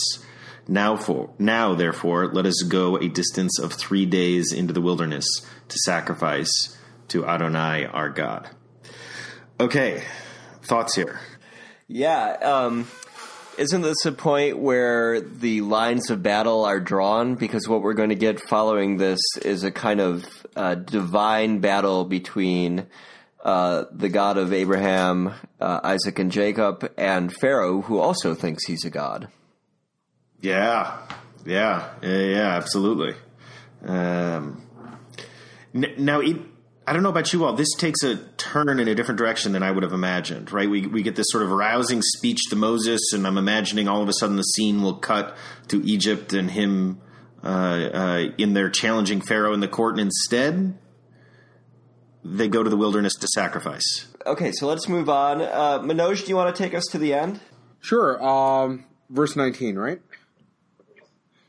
Now, for now, therefore, let us go a distance of three days into the wilderness to sacrifice to Adonai our God. Okay, thoughts here. Yeah, um, isn't this a point where the lines of battle are drawn? Because what we're going to get following this is a kind of uh, divine battle between uh, the God of Abraham, uh, Isaac, and Jacob, and Pharaoh, who also thinks he's a god. Yeah, yeah, yeah, yeah absolutely. Um, now, it, I don't know about you all. This takes a turn in a different direction than I would have imagined. Right? We we get this sort of rousing speech to Moses, and I'm imagining all of a sudden the scene will cut to Egypt and him uh, uh, in there challenging Pharaoh in the court, and instead they go to the wilderness to sacrifice. Okay, so let's move on. Uh, Manoj, do you want to take us to the end? Sure. Um, verse 19, right?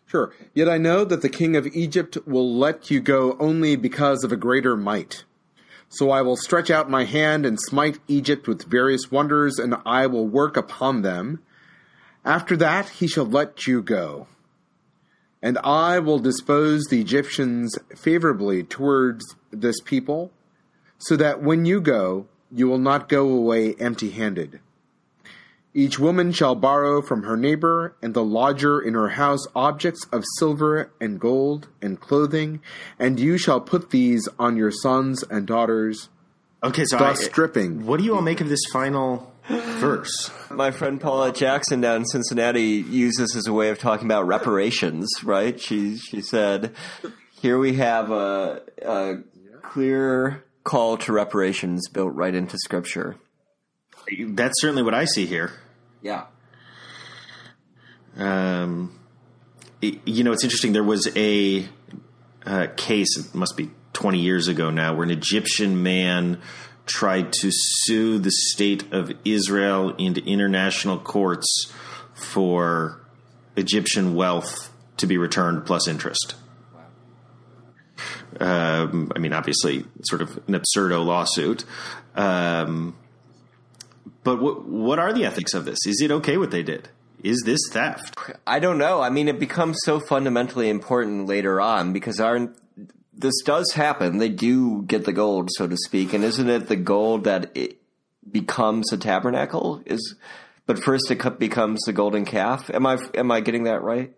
Sure. Yet I know that the king of Egypt will let you go only because of a greater might. So I will stretch out my hand and smite Egypt with various wonders, and I will work upon them. After that he shall let you go. And I will dispose the Egyptians favorably towards this people, so that when you go, you will not go away empty handed. Each woman shall borrow from her neighbor and the lodger in her house objects of silver and gold and clothing, and you shall put these on your sons and daughters, Okay, so thus I, stripping. what do you all make of this final verse? My friend Paula Jackson down in Cincinnati used this as a way of talking about reparations, right? She she said, "Here we have a, a clear call to reparations built right into Scripture." That's certainly what I see here. Yeah. Um, it- you know, it's interesting. There was a uh, case, it must be 20 years ago now, where an Egyptian man tried to sue the state of Israel into international courts for Egyptian wealth to be returned plus interest. Um, I mean, obviously, sort of an absurdo lawsuit. Um, but what what are the ethics of this? Is it okay what they did? Is this theft? I don't know. I mean, it becomes so fundamentally important later on because our this does happen. They do get the gold, so to speak, and isn't it the gold that it becomes a tabernacle? Is but first it becomes the golden calf. Am I am I getting that right?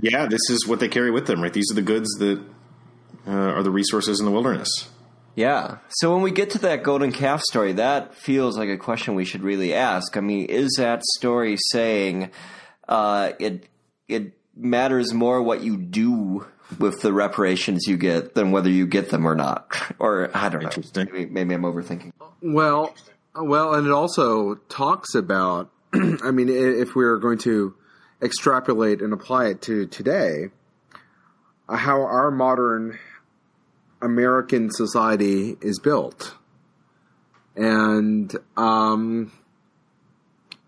Yeah, this is what they carry with them, right? These are the goods that uh, are the resources in the wilderness. Yeah. So when we get to that golden calf story, that feels like a question we should really ask. I mean, is that story saying uh, it it matters more what you do with the reparations you get than whether you get them or not? Or I don't know. Interesting. Maybe, maybe I'm overthinking. Well, well, and it also talks about. I mean, if we are going to extrapolate and apply it to today, uh, how our modern American society is built, and um,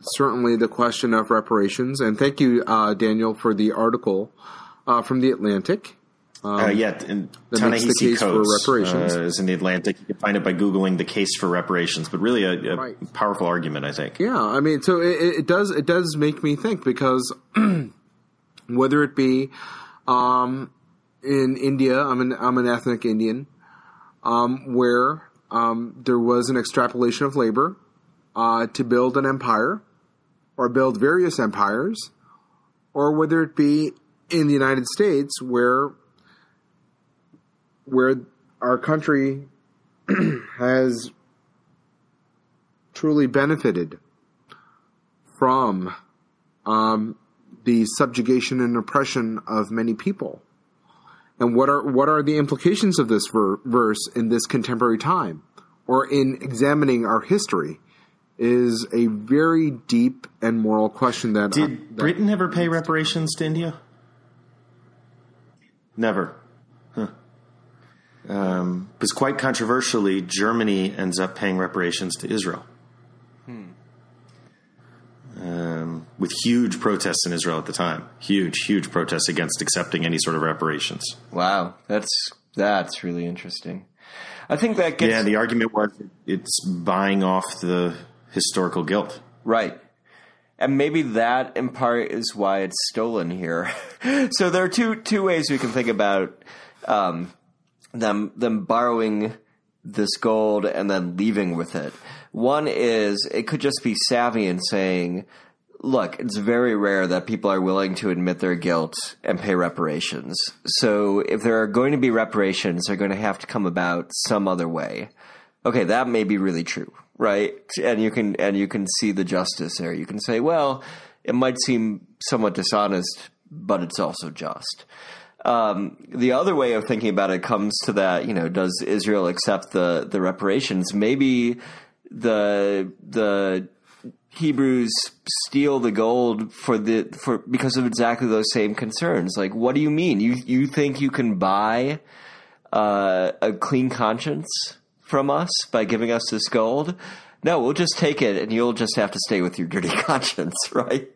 certainly the question of reparations. And thank you, uh, Daniel, for the article uh, from the Atlantic. uh, yeah, and that makes the Ta-Nehisi case for Coates, reparations. uh, is in the Atlantic. You can find it by googling the case for reparations. But really, a, a Right. powerful argument, I think. Yeah, I mean, so it, it it does it does make me think because whether it be um, in India, I'm an I'm an ethnic Indian, um, where um, there was an extrapolation of labor uh, to build an empire or build various empires, or whether it be in the United States where where our country has truly benefited from um, the subjugation and oppression of many people. And what are what are the implications of this ver- verse in this contemporary time, or in examining our history, is a very deep and moral question that Did Britain ever pay reparations to India? Never. Huh. Um, because quite controversially, Germany ends up paying reparations to Israel. Um, with huge protests in Israel at the time. Huge, huge protests against accepting any sort of reparations. Wow, that's that's really interesting. I think that gets Yeah, the argument was it's buying off the historical guilt. Right. And maybe that in part is why it's stolen here. so there are two two ways we can think about um, them them borrowing this gold and then leaving with it. One is it could just be savvy in saying, look, it's very rare that people are willing to admit their guilt and pay reparations. So if there are going to be reparations, they're going to have to come about some other way. Okay, that may be really true, right? And you can and you can see the justice there. You can say, well, it might seem somewhat dishonest, but it's also just. um, the other way of thinking about it comes to that, you know, does Israel accept the, the reparations? Maybe the, the Hebrews steal the gold for the, for, because of exactly those same concerns. Like, what do you mean? You, you think you can buy, uh, a clean conscience from us by giving us this gold? No, we'll just take it and you'll just have to stay with your dirty conscience, right?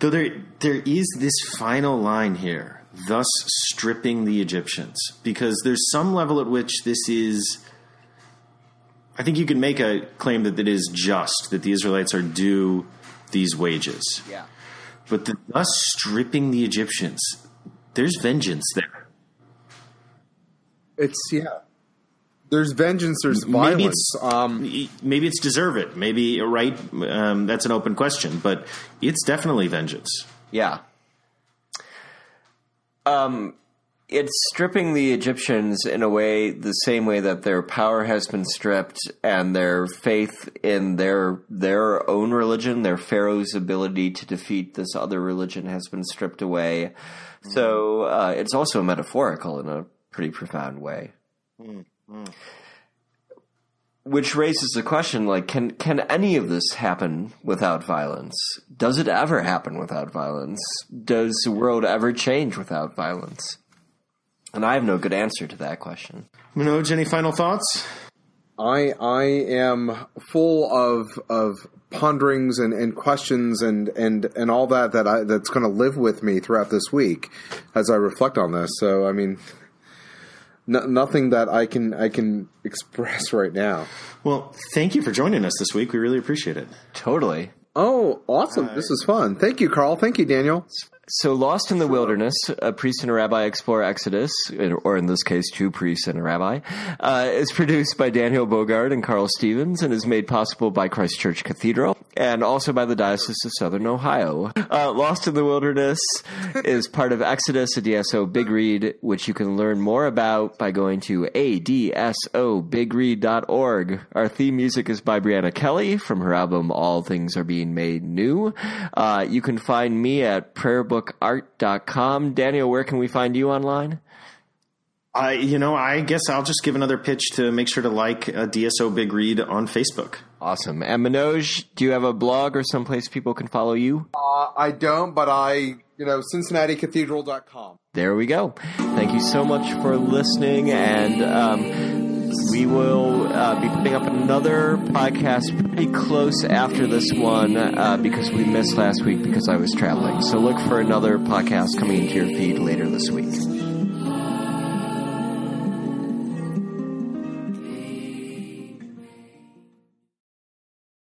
Though there there is this final line here, thus stripping the Egyptians, because there's some level at which this is. I think you can make a claim that it is just that the Israelites are due these wages. Yeah. But the, thus stripping the Egyptians, there's vengeance there. It's yeah. There's vengeance. There's Maybe violence. it's Um, maybe it's deserve it. Maybe right. Um, that's an open question, but it's definitely vengeance. Yeah. Um, it's stripping the Egyptians in a way, the same way that their power has been stripped, and their faith in their their own religion, their Pharaoh's ability to defeat this other religion, has been stripped away. Mm. So uh, it's also metaphorical in a pretty profound way. Mm, mm. Which raises the question: like, can can any of this happen without violence? Does it ever happen without violence? Does the world ever change without violence? And I have no good answer to that question. Manoj, any final thoughts? I I am full of of ponderings and, and questions and, and, and all that that I that's going to live with me throughout this week as I reflect on this. So I mean, no, nothing that I can I can express right now. Well, thank you for joining us this week. We really appreciate it. Totally. Oh, awesome! This is fun. Thank you, Carl. Thank you, Daniel. So, Lost in the Wilderness, a priest and a rabbi explore Exodus, or in this case, two priests and a rabbi, uh, is produced by Daniel Bogard and Carl Stevens and is made possible by Christ Church Cathedral and also by the Diocese of Southern Ohio. Uh, Lost in the Wilderness is part of Exodus, a DSO Big Read, which you can learn more about by going to adsobigread.org. Our theme music is by Brianna Kelly from her album All Things Are Being Made New. Uh, you can find me at prayerbookart.com. Daniel, where can we find you online? I, you know, I guess I'll just give another pitch to make sure to like a DSO Big Read on Facebook. Awesome. And Manoj, do you have a blog or someplace people can follow you? Uh, I don't, but I you know CincinnatiCathedral.com. There we go. Thank you so much for listening, and um, we will uh, be putting up another podcast pretty close after this one uh, because we missed last week because I was traveling. So look for another podcast coming into your feed later this week.